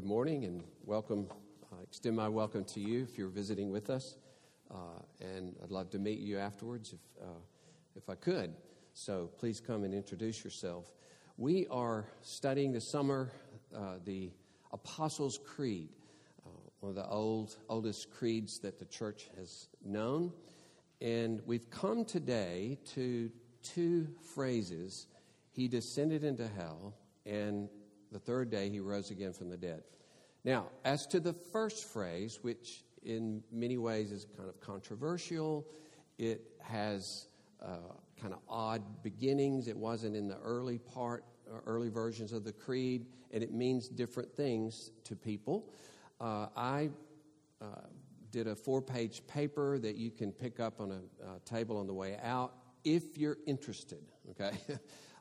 good morning and welcome. Uh, extend my welcome to you if you're visiting with us. Uh, and I'd love to meet you afterwards if, uh, if I could. So please come and introduce yourself. We are studying this summer uh, the Apostles' Creed, uh, one of the old, oldest creeds that the church has known. And we've come today to two phrases He descended into hell, and the third day he rose again from the dead. Now, as to the first phrase, which in many ways is kind of controversial, it has uh, kind of odd beginnings. It wasn't in the early part, uh, early versions of the creed, and it means different things to people. Uh, I uh, did a four page paper that you can pick up on a uh, table on the way out if you're interested, okay?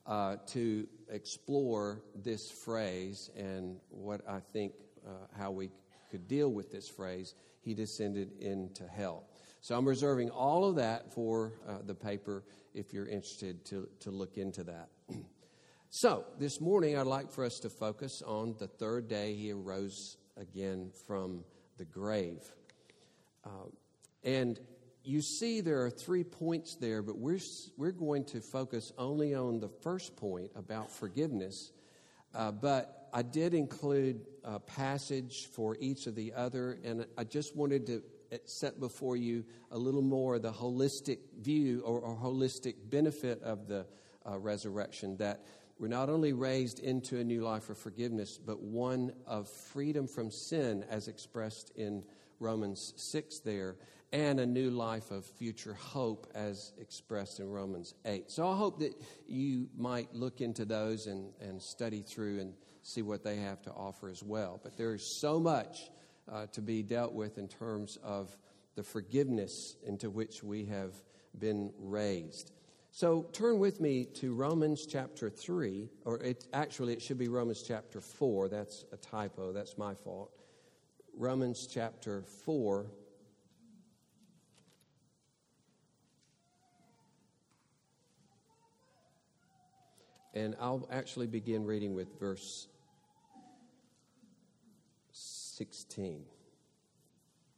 uh, to explore this phrase and what I think uh, how we could deal with this phrase, he descended into hell. So I'm reserving all of that for uh, the paper if you're interested to, to look into that. so this morning, I'd like for us to focus on the third day he arose again from the grave. Uh, and you see there are three points there, but we're, we're going to focus only on the first point about forgiveness. Uh, but I did include a passage for each of the other, and I just wanted to uh, set before you a little more the holistic view or, or holistic benefit of the uh, resurrection that we're not only raised into a new life of forgiveness, but one of freedom from sin, as expressed in Romans 6 there, and a new life of future hope as expressed in Romans 8. So I hope that you might look into those and, and study through and see what they have to offer as well. But there is so much uh, to be dealt with in terms of the forgiveness into which we have been raised. So turn with me to Romans chapter 3, or it, actually it should be Romans chapter 4. That's a typo, that's my fault. Romans chapter 4 And I'll actually begin reading with verse 16.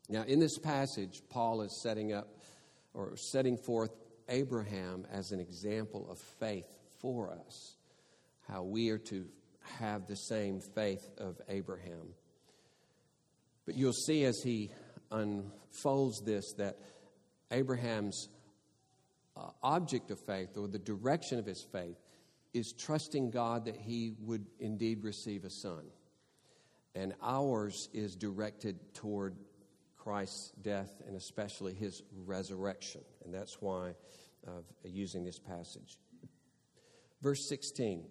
Now, in this passage, Paul is setting up or setting forth Abraham as an example of faith for us, how we are to have the same faith of Abraham. But you'll see as he unfolds this that Abraham's uh, object of faith or the direction of his faith is trusting God that he would indeed receive a son. And ours is directed toward Christ's death and especially his resurrection. And that's why uh, using this passage. Verse 16.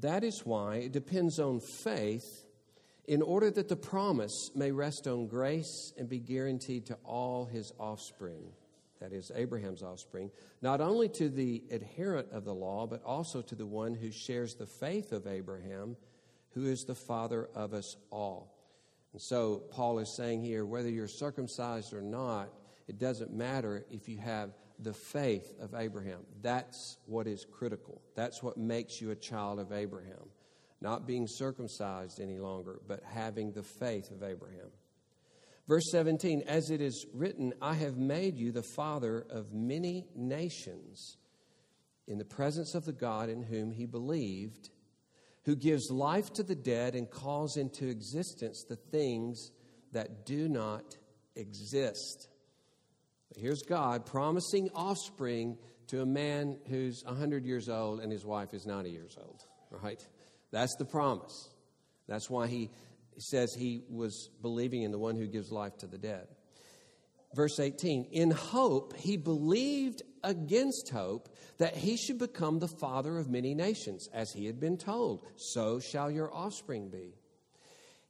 That is why it depends on faith in order that the promise may rest on grace and be guaranteed to all his offspring that is Abraham's offspring, not only to the adherent of the law, but also to the one who shares the faith of Abraham, who is the father of us all. And so Paul is saying here whether you're circumcised or not, it doesn't matter if you have the faith of Abraham. That's what is critical. That's what makes you a child of Abraham. Not being circumcised any longer, but having the faith of Abraham. Verse 17, as it is written, I have made you the father of many nations in the presence of the God in whom he believed, who gives life to the dead and calls into existence the things that do not exist. Here's God promising offspring to a man who's 100 years old and his wife is 90 years old, right? That's the promise. That's why he says he was believing in the one who gives life to the dead. Verse 18 In hope, he believed against hope that he should become the father of many nations, as he had been told, so shall your offspring be.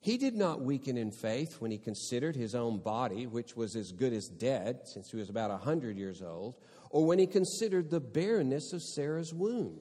He did not weaken in faith when he considered his own body, which was as good as dead, since he was about a 100 years old, or when he considered the barrenness of Sarah's womb.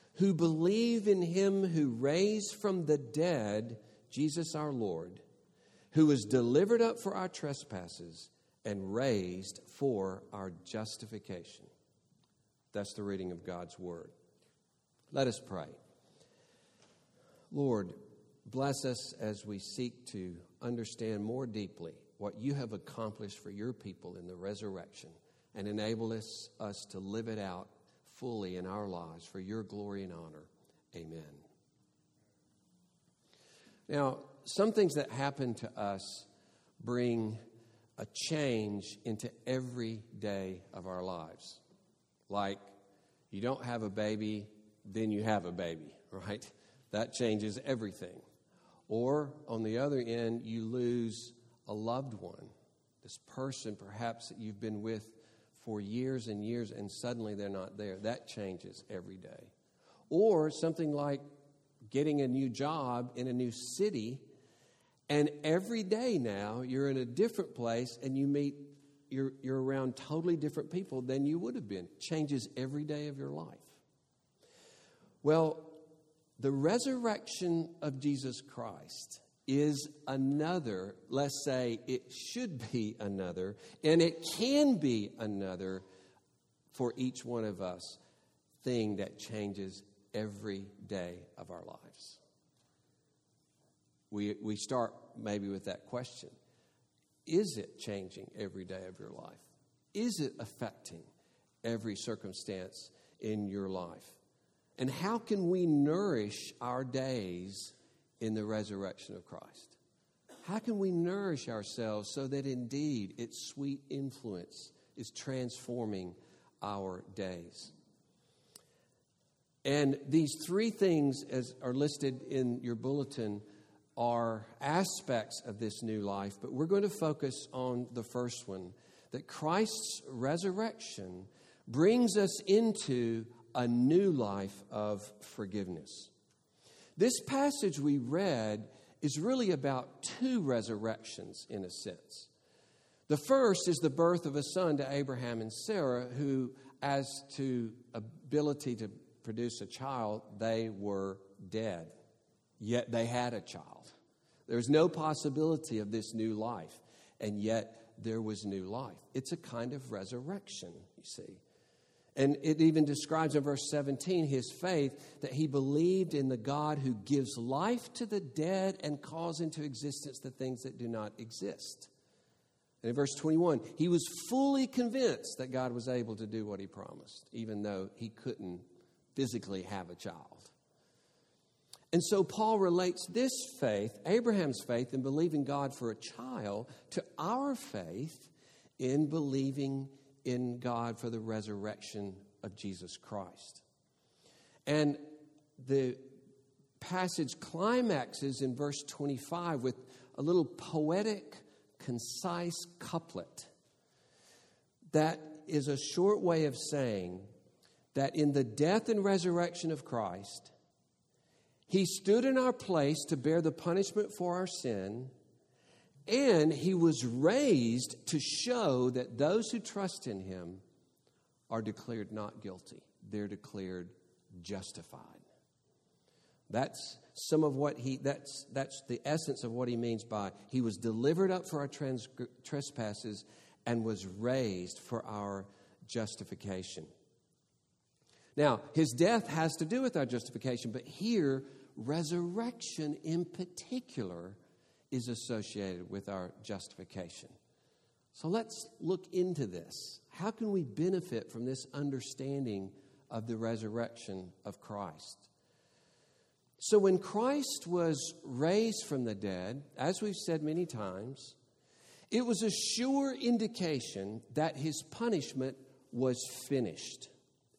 who believe in him who raised from the dead Jesus our Lord, who was delivered up for our trespasses and raised for our justification. That's the reading of God's word. Let us pray. Lord, bless us as we seek to understand more deeply what you have accomplished for your people in the resurrection and enable us, us to live it out fully in our lives for your glory and honor. Amen. Now, some things that happen to us bring a change into every day of our lives. Like, you don't have a baby, then you have a baby, right? That changes everything. Or, on the other end, you lose a loved one, this person perhaps that you've been with for years and years, and suddenly they're not there. That changes every day. Or something like getting a new job in a new city, and every day now you're in a different place and you meet, you're, you're around totally different people than you would have been. Changes every day of your life. Well, the resurrection of Jesus Christ is another, let's say it should be another, and it can be another for each one of us thing that changes every day of our lives. We, we start maybe with that question Is it changing every day of your life? Is it affecting every circumstance in your life? And how can we nourish our days in the resurrection of Christ? How can we nourish ourselves so that indeed its sweet influence is transforming our days? And these three things, as are listed in your bulletin, are aspects of this new life, but we're going to focus on the first one that Christ's resurrection brings us into a new life of forgiveness. This passage we read is really about two resurrections in a sense. The first is the birth of a son to Abraham and Sarah, who, as to ability to produce a child, they were dead. Yet they had a child. There was no possibility of this new life, and yet there was new life. It's a kind of resurrection, you see. And it even describes in verse 17 his faith that he believed in the God who gives life to the dead and calls into existence the things that do not exist. And in verse 21, he was fully convinced that God was able to do what he promised, even though he couldn't physically have a child. And so Paul relates this faith, Abraham's faith in believing God for a child, to our faith in believing in God for the resurrection of Jesus Christ. And the passage climaxes in verse 25 with a little poetic, concise couplet that is a short way of saying that in the death and resurrection of Christ, he stood in our place to bear the punishment for our sin and he was raised to show that those who trust in him are declared not guilty, they're declared justified. That's some of what he that's that's the essence of what he means by he was delivered up for our trans, trespasses and was raised for our justification. Now, his death has to do with our justification, but here resurrection in particular is associated with our justification. So let's look into this. How can we benefit from this understanding of the resurrection of Christ? So, when Christ was raised from the dead, as we've said many times, it was a sure indication that his punishment was finished,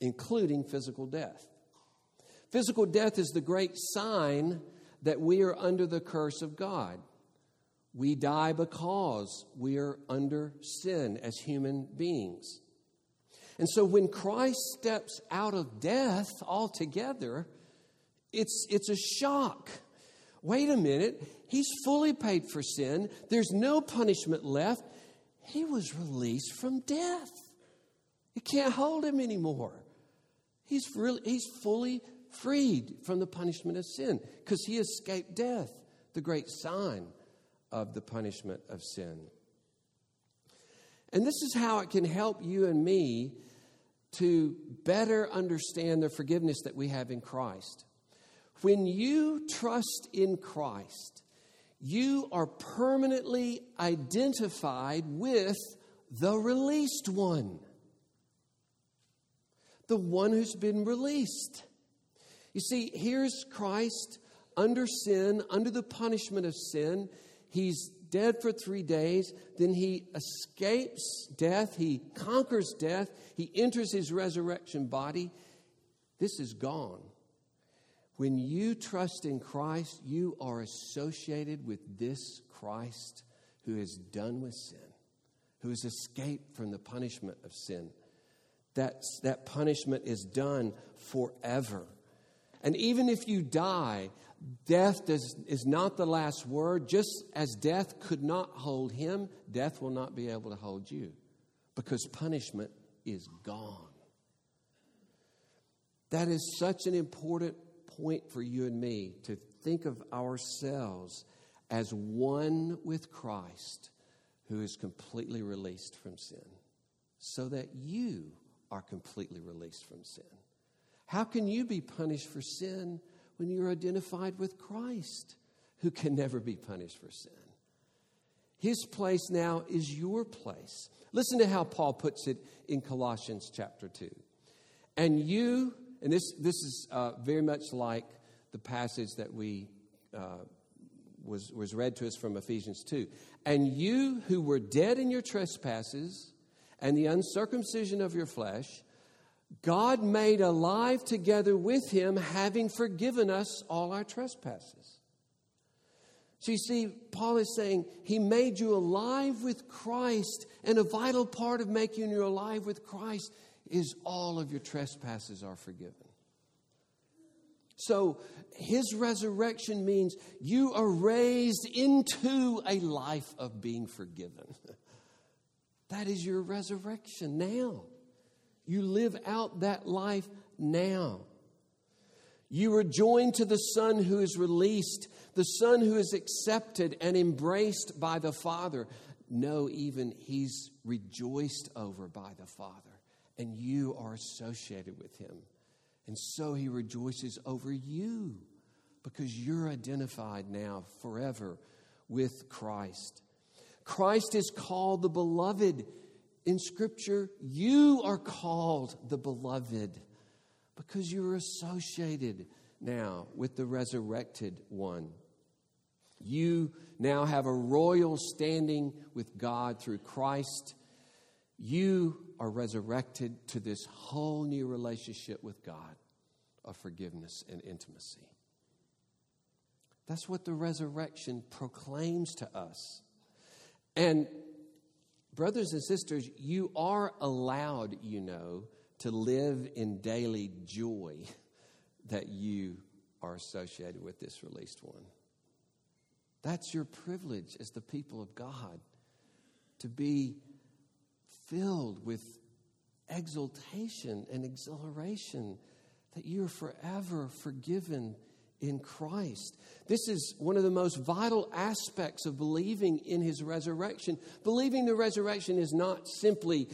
including physical death. Physical death is the great sign that we are under the curse of God. We die because we are under sin as human beings. And so when Christ steps out of death altogether, it's, it's a shock. Wait a minute. He's fully paid for sin. There's no punishment left. He was released from death. You can't hold him anymore. He's, really, he's fully freed from the punishment of sin because he escaped death, the great sign of the punishment of sin. And this is how it can help you and me to better understand the forgiveness that we have in Christ. When you trust in Christ, you are permanently identified with the released one, the one who's been released. You see, here's Christ under sin, under the punishment of sin. He's dead for three days. Then he escapes death. He conquers death. He enters his resurrection body. This is gone. When you trust in Christ, you are associated with this Christ who is done with sin, who has escaped from the punishment of sin. That, that punishment is done forever. And even if you die, death does, is not the last word. Just as death could not hold him, death will not be able to hold you because punishment is gone. That is such an important point for you and me to think of ourselves as one with Christ who is completely released from sin, so that you are completely released from sin. How can you be punished for sin when you're identified with Christ, who can never be punished for sin? His place now is your place. Listen to how Paul puts it in Colossians chapter 2. And you, and this, this is uh, very much like the passage that we uh, was, was read to us from Ephesians 2. And you who were dead in your trespasses and the uncircumcision of your flesh, God made alive together with him, having forgiven us all our trespasses. So you see, Paul is saying he made you alive with Christ, and a vital part of making you alive with Christ is all of your trespasses are forgiven. So his resurrection means you are raised into a life of being forgiven. that is your resurrection now. You live out that life now. You are joined to the Son who is released, the Son who is accepted and embraced by the Father. No, even He's rejoiced over by the Father, and you are associated with Him. And so he rejoices over you because you're identified now forever with Christ. Christ is called the beloved. In Scripture, you are called the beloved because you're associated now with the resurrected one. You now have a royal standing with God through Christ. You are resurrected to this whole new relationship with God of forgiveness and intimacy. That's what the resurrection proclaims to us. And, brothers and sisters, you are allowed, you know, to live in daily joy that you are associated with this released one. That's your privilege as the people of God to be filled with exultation and exhilaration that you're forever forgiven in Christ. This is one of the most vital aspects of believing in his resurrection. Believing the resurrection is not simply,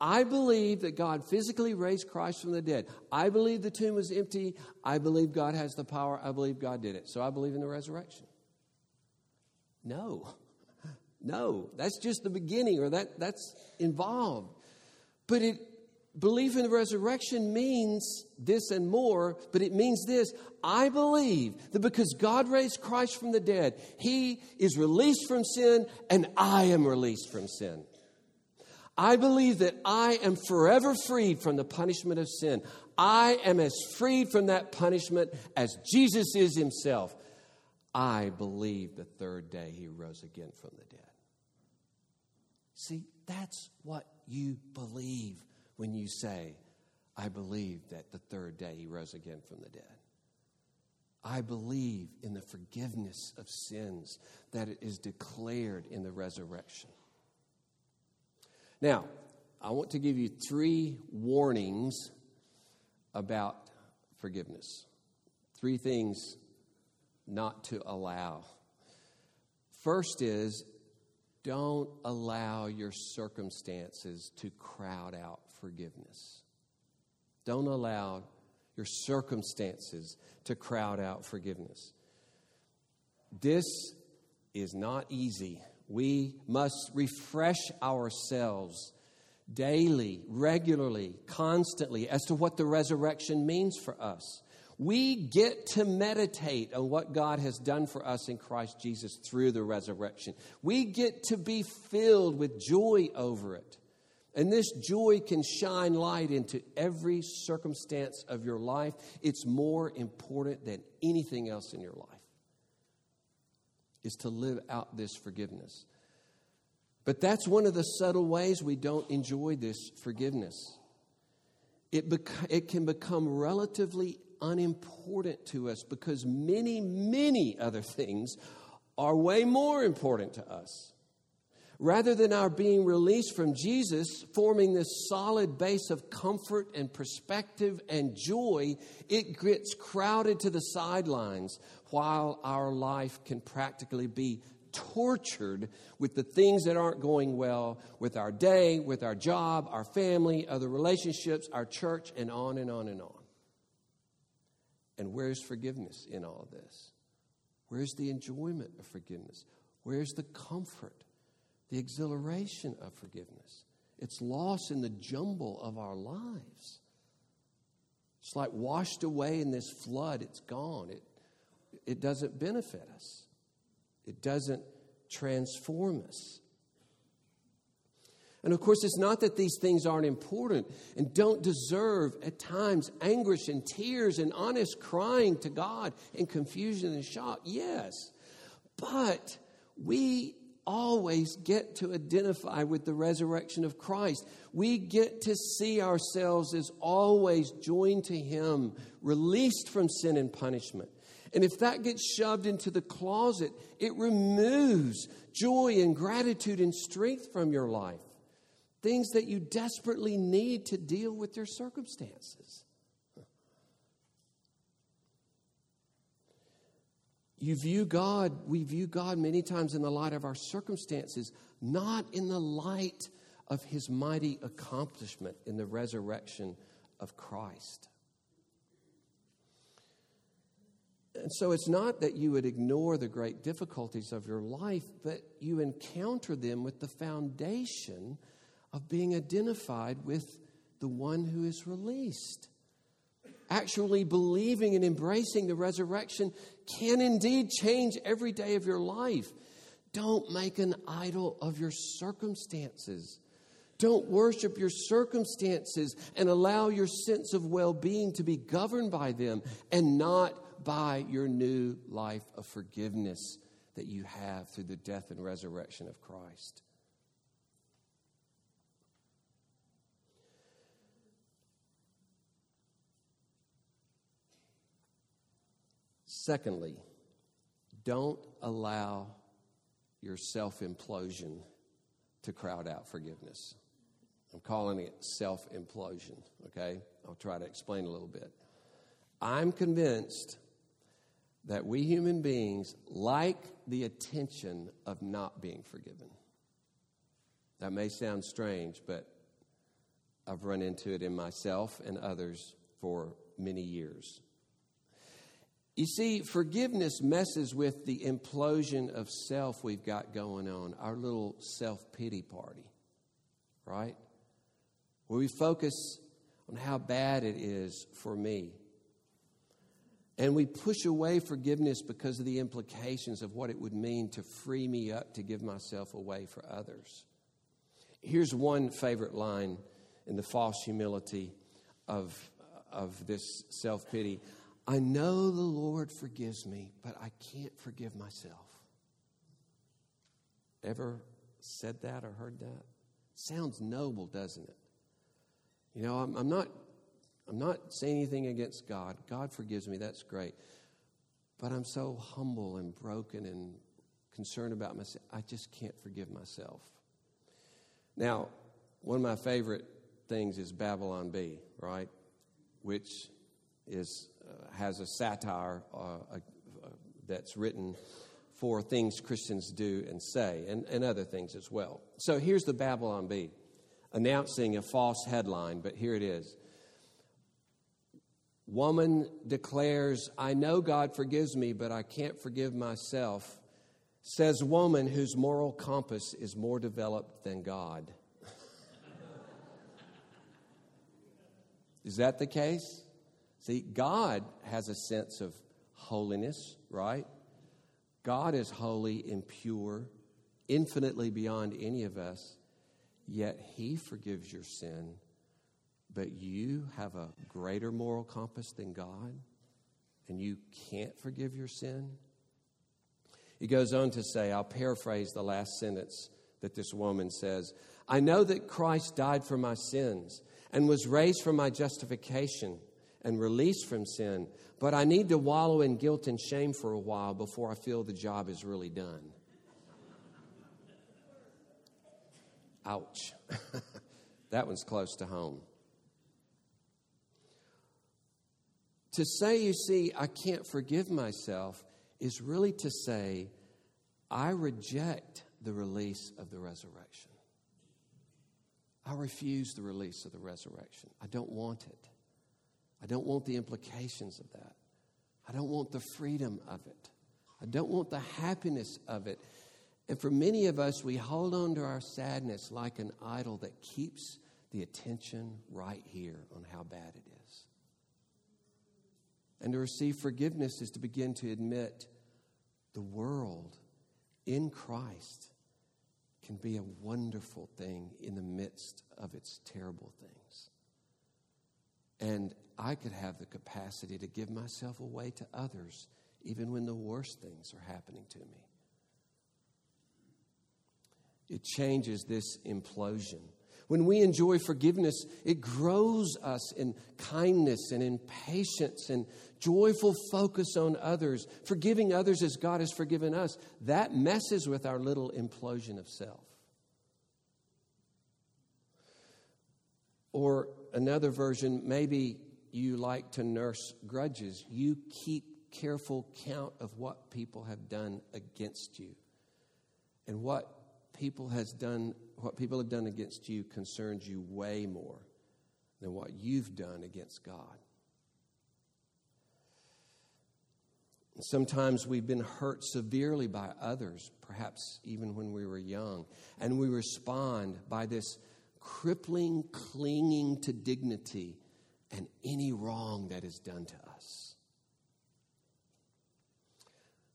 I believe that God physically raised Christ from the dead. I believe the tomb was empty. I believe God has the power. I believe God did it. So I believe in the resurrection. No. No, that's just the beginning, or that, that's involved. But it belief in the resurrection means this and more, but it means this. I believe that because God raised Christ from the dead, He is released from sin, and I am released from sin. I believe that I am forever freed from the punishment of sin. I am as freed from that punishment as Jesus is Himself. I believe the third day He rose again from the dead. See, that's what you believe when you say, I believe that the third day he rose again from the dead. I believe in the forgiveness of sins that is declared in the resurrection. Now, I want to give you three warnings about forgiveness. Three things not to allow. First is don't allow your circumstances to crowd out forgiveness. Don't allow your circumstances to crowd out forgiveness. This is not easy. We must refresh ourselves daily, regularly, constantly as to what the resurrection means for us. We get to meditate on what God has done for us in Christ Jesus through the resurrection. We get to be filled with joy over it. And this joy can shine light into every circumstance of your life. It's more important than anything else in your life, is to live out this forgiveness. But that's one of the subtle ways we don't enjoy this forgiveness. It, bec- it can become relatively unimportant to us because many, many other things are way more important to us. Rather than our being released from Jesus, forming this solid base of comfort and perspective and joy, it gets crowded to the sidelines while our life can practically be tortured with the things that aren't going well with our day, with our job, our family, other relationships, our church, and on and on and on. And where's forgiveness in all this? Where's the enjoyment of forgiveness? Where's the comfort? The exhilaration of forgiveness. It's lost in the jumble of our lives. It's like washed away in this flood, it's gone. It, it doesn't benefit us, it doesn't transform us. And of course, it's not that these things aren't important and don't deserve at times anguish and tears and honest crying to God and confusion and shock. Yes. But we always get to identify with the resurrection of Christ. We get to see ourselves as always joined to Him, released from sin and punishment. And if that gets shoved into the closet, it removes joy and gratitude and strength from your life. Things that you desperately need to deal with your circumstances. You view God, we view God many times in the light of our circumstances, not in the light of his mighty accomplishment in the resurrection of Christ. And so it's not that you would ignore the great difficulties of your life, but you encounter them with the foundation of being identified with the one who is released actually believing and embracing the resurrection can indeed change every day of your life. Don't make an idol of your circumstances. Don't worship your circumstances and allow your sense of well being to be governed by them and not by your new life of forgiveness that you have through the death and resurrection of Christ. Secondly, don't allow your self implosion to crowd out forgiveness. I'm calling it self implosion, okay? I'll try to explain a little bit. I'm convinced that we human beings like the attention of not being forgiven. That may sound strange, but I've run into it in myself and others for many years. You see, forgiveness messes with the implosion of self we've got going on, our little self pity party, right? Where we focus on how bad it is for me. And we push away forgiveness because of the implications of what it would mean to free me up to give myself away for others. Here's one favorite line in the false humility of, of this self pity I know the Lord forgives me, but I can't forgive myself. Ever said that or heard that? Sounds noble, doesn't it? You know, I'm, I'm not I'm not saying anything against God. God forgives me. That's great. but I'm so humble and broken and concerned about myself. I just can't forgive myself. Now, one of my favorite things is Babylon Bee, right? Which is uh, has a satire uh, uh, that's written for things Christians do and say, and, and other things as well. So here's the Babylon Bee announcing a false headline, but here it is. Woman declares, I know God forgives me, but I can't forgive myself. Says woman whose moral compass is more developed than God. is that the case? See, God has a sense of holiness, right? God is holy and pure, infinitely beyond any of us, yet He forgives your sin. But you have a greater moral compass than God, and you can't forgive your sin? He goes on to say, I'll paraphrase the last sentence that this woman says I know that Christ died for my sins and was raised for my justification and released from sin, but I need to wallow in guilt and shame for a while before I feel the job is really done. Ouch. that one's close to home. To say, you see, I can't forgive myself is really to say, I reject the release of the resurrection. I refuse the release of the resurrection. I don't want it. I don't want the implications of that. I don't want the freedom of it. I don't want the happiness of it. And for many of us, we hold on to our sadness like an idol that keeps the attention right here on how bad it is. And to receive forgiveness is to begin to admit the world in Christ can be a wonderful thing in the midst of its terrible things. And I could have the capacity to give myself away to others, even when the worst things are happening to me. It changes this implosion. When we enjoy forgiveness, it grows us in kindness and in patience and joyful focus on others, forgiving others as God has forgiven us. That messes with our little implosion of self. Or another version, maybe you like to nurse grudges. You keep careful count of what people have done against you. And what people has done what people have done against you concerns you way more than what you've done against God. Sometimes we've been hurt severely by others, perhaps even when we were young, and we respond by this crippling clinging to dignity and any wrong that is done to us.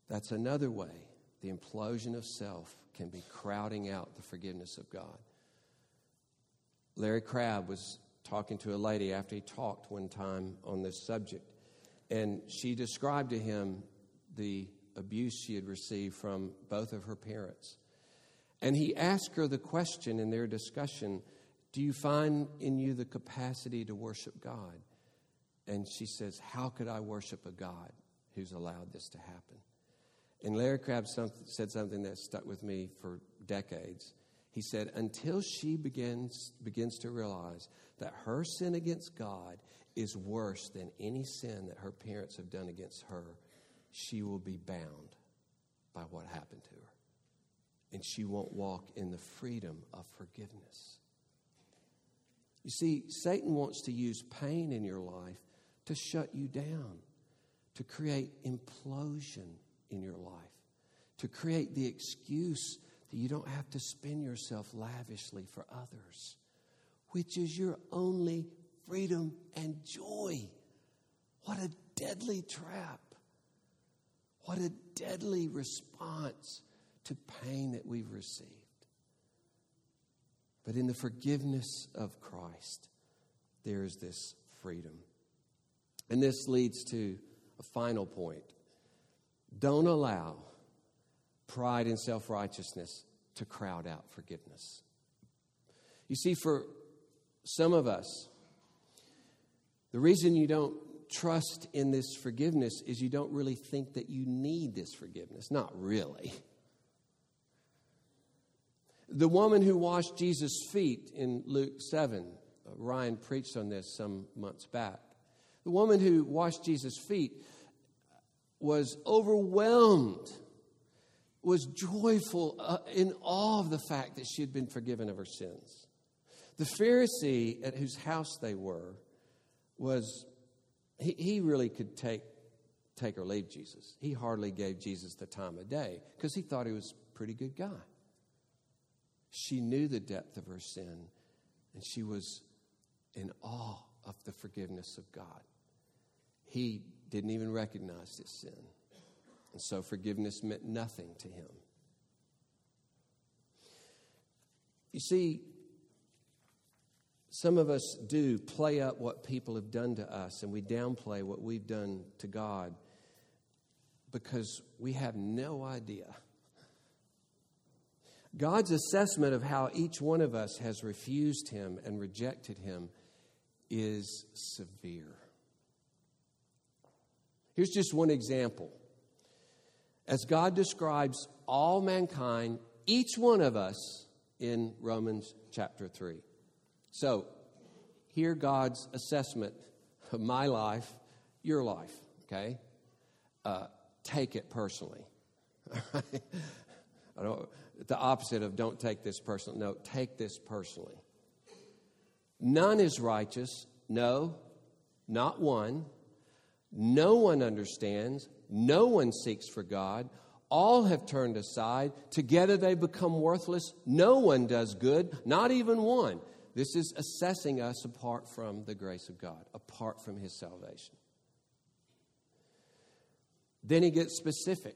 That's another way the implosion of self can be crowding out the forgiveness of God. Larry Crabb was talking to a lady after he talked one time on this subject, and she described to him the abuse she had received from both of her parents. And he asked her the question in their discussion Do you find in you the capacity to worship God? And she says, How could I worship a God who's allowed this to happen? And Larry Crabb said something that stuck with me for decades. He said, Until she begins, begins to realize that her sin against God is worse than any sin that her parents have done against her, she will be bound by what happened to her. And she won't walk in the freedom of forgiveness. You see, Satan wants to use pain in your life to shut you down, to create implosion in your life, to create the excuse that you don't have to spend yourself lavishly for others, which is your only freedom and joy. What a deadly trap. What a deadly response to pain that we've received. But in the forgiveness of Christ, there is this freedom. And this leads to a final point. Don't allow pride and self righteousness to crowd out forgiveness. You see, for some of us, the reason you don't trust in this forgiveness is you don't really think that you need this forgiveness. Not really. The woman who washed Jesus' feet in Luke 7, uh, Ryan preached on this some months back. The woman who washed Jesus' feet was overwhelmed, was joyful uh, in awe of the fact that she had been forgiven of her sins. The Pharisee at whose house they were was, he, he really could take, take or leave Jesus. He hardly gave Jesus the time of day because he thought he was a pretty good guy. She knew the depth of her sin, and she was in awe of the forgiveness of God. He didn't even recognize his sin. And so forgiveness meant nothing to him. You see, some of us do play up what people have done to us and we downplay what we've done to God because we have no idea God's assessment of how each one of us has refused Him and rejected Him is severe. Here's just one example. As God describes all mankind, each one of us in Romans chapter 3. So, hear God's assessment of my life, your life, okay? Uh, take it personally. I don't, the opposite of don't take this personally. No, take this personally. None is righteous. No, not one. No one understands. No one seeks for God. All have turned aside. Together they become worthless. No one does good, not even one. This is assessing us apart from the grace of God, apart from His salvation. Then he gets specific.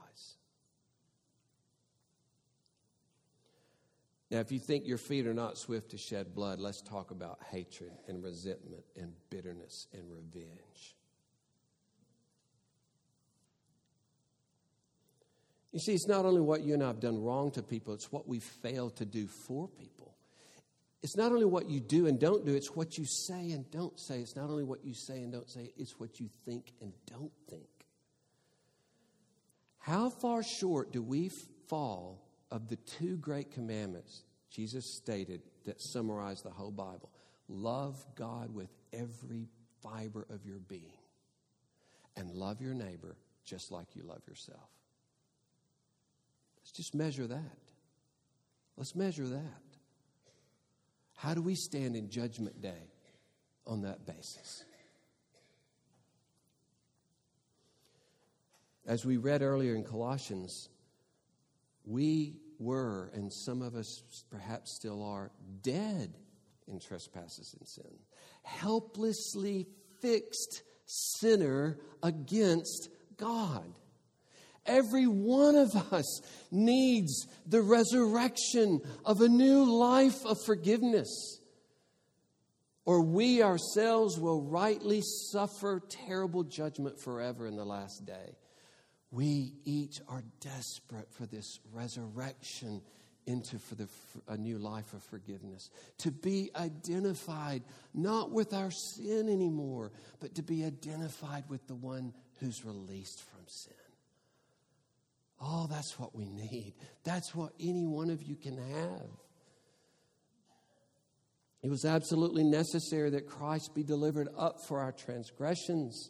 Now, if you think your feet are not swift to shed blood, let's talk about hatred and resentment and bitterness and revenge. You see, it's not only what you and I have done wrong to people, it's what we fail to do for people. It's not only what you do and don't do, it's what you say and don't say. It's not only what you say and don't say, it's what you think and don't think. How far short do we fall of the two great commandments Jesus stated that summarize the whole Bible love God with every fiber of your being and love your neighbor just like you love yourself. Let's just measure that. Let's measure that. How do we stand in Judgment Day on that basis? As we read earlier in Colossians, we were, and some of us perhaps still are, dead in trespasses and sin, helplessly fixed sinner against God. Every one of us needs the resurrection of a new life of forgiveness. Or we ourselves will rightly suffer terrible judgment forever in the last day we each are desperate for this resurrection into for the, a new life of forgiveness. To be identified not with our sin anymore but to be identified with the one who's released from sin. Oh that's what we need. That's what any one of you can have. It was absolutely necessary that christ be delivered up for our transgressions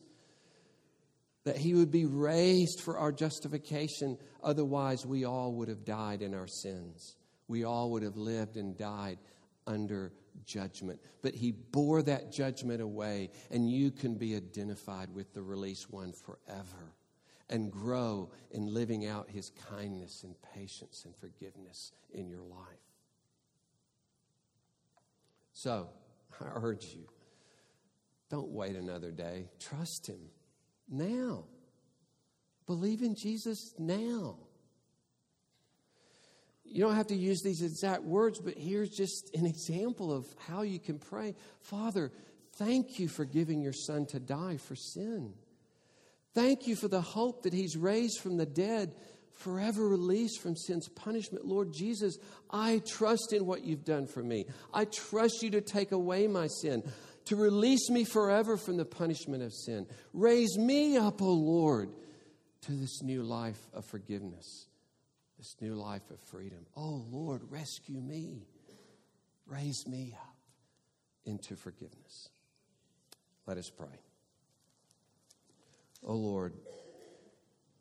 that he would be raised for our justification. Otherwise, we all would have died in our sins. We all would have lived and died under judgment. But he bore that judgment away, and you can be identified with the released one forever and grow in living out his kindness and patience and forgiveness in your life. So, I urge you don't wait another day, trust him now. Believe in Jesus now. you don't have to use these exact words, but here's just an example of how you can pray Father, thank you for giving your son to die for sin. Thank you for the hope that he's raised from the dead, forever released from sin's punishment. Lord Jesus, I trust in what you've done for me. I trust you to take away my sin, to release me forever from the punishment of sin. Raise me up, O Lord, to this new life of forgiveness this new life of freedom. Oh, Lord, rescue me. Raise me up into forgiveness. Let us pray. Oh, Lord,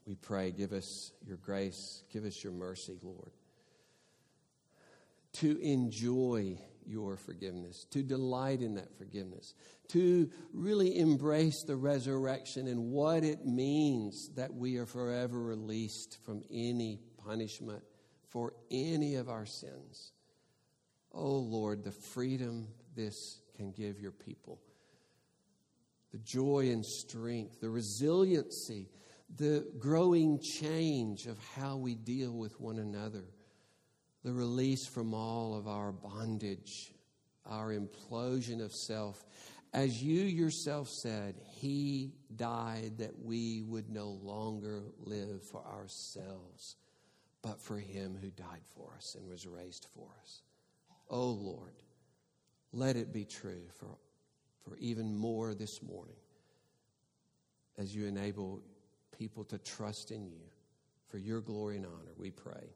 we pray, give us your grace, give us your mercy, Lord, to enjoy your forgiveness, to delight in that forgiveness, to really embrace the resurrection and what it means that we are forever released from any punishment for any of our sins. Oh Lord, the freedom this can give your people, the joy and strength, the resiliency, the growing change of how we deal with one another, the release from all of our bondage, our implosion of self. As you yourself said, He died that we would no longer live for ourselves but for him who died for us and was raised for us. Oh Lord, let it be true for, for even more this morning as you enable people to trust in you. For your glory and honor, we pray.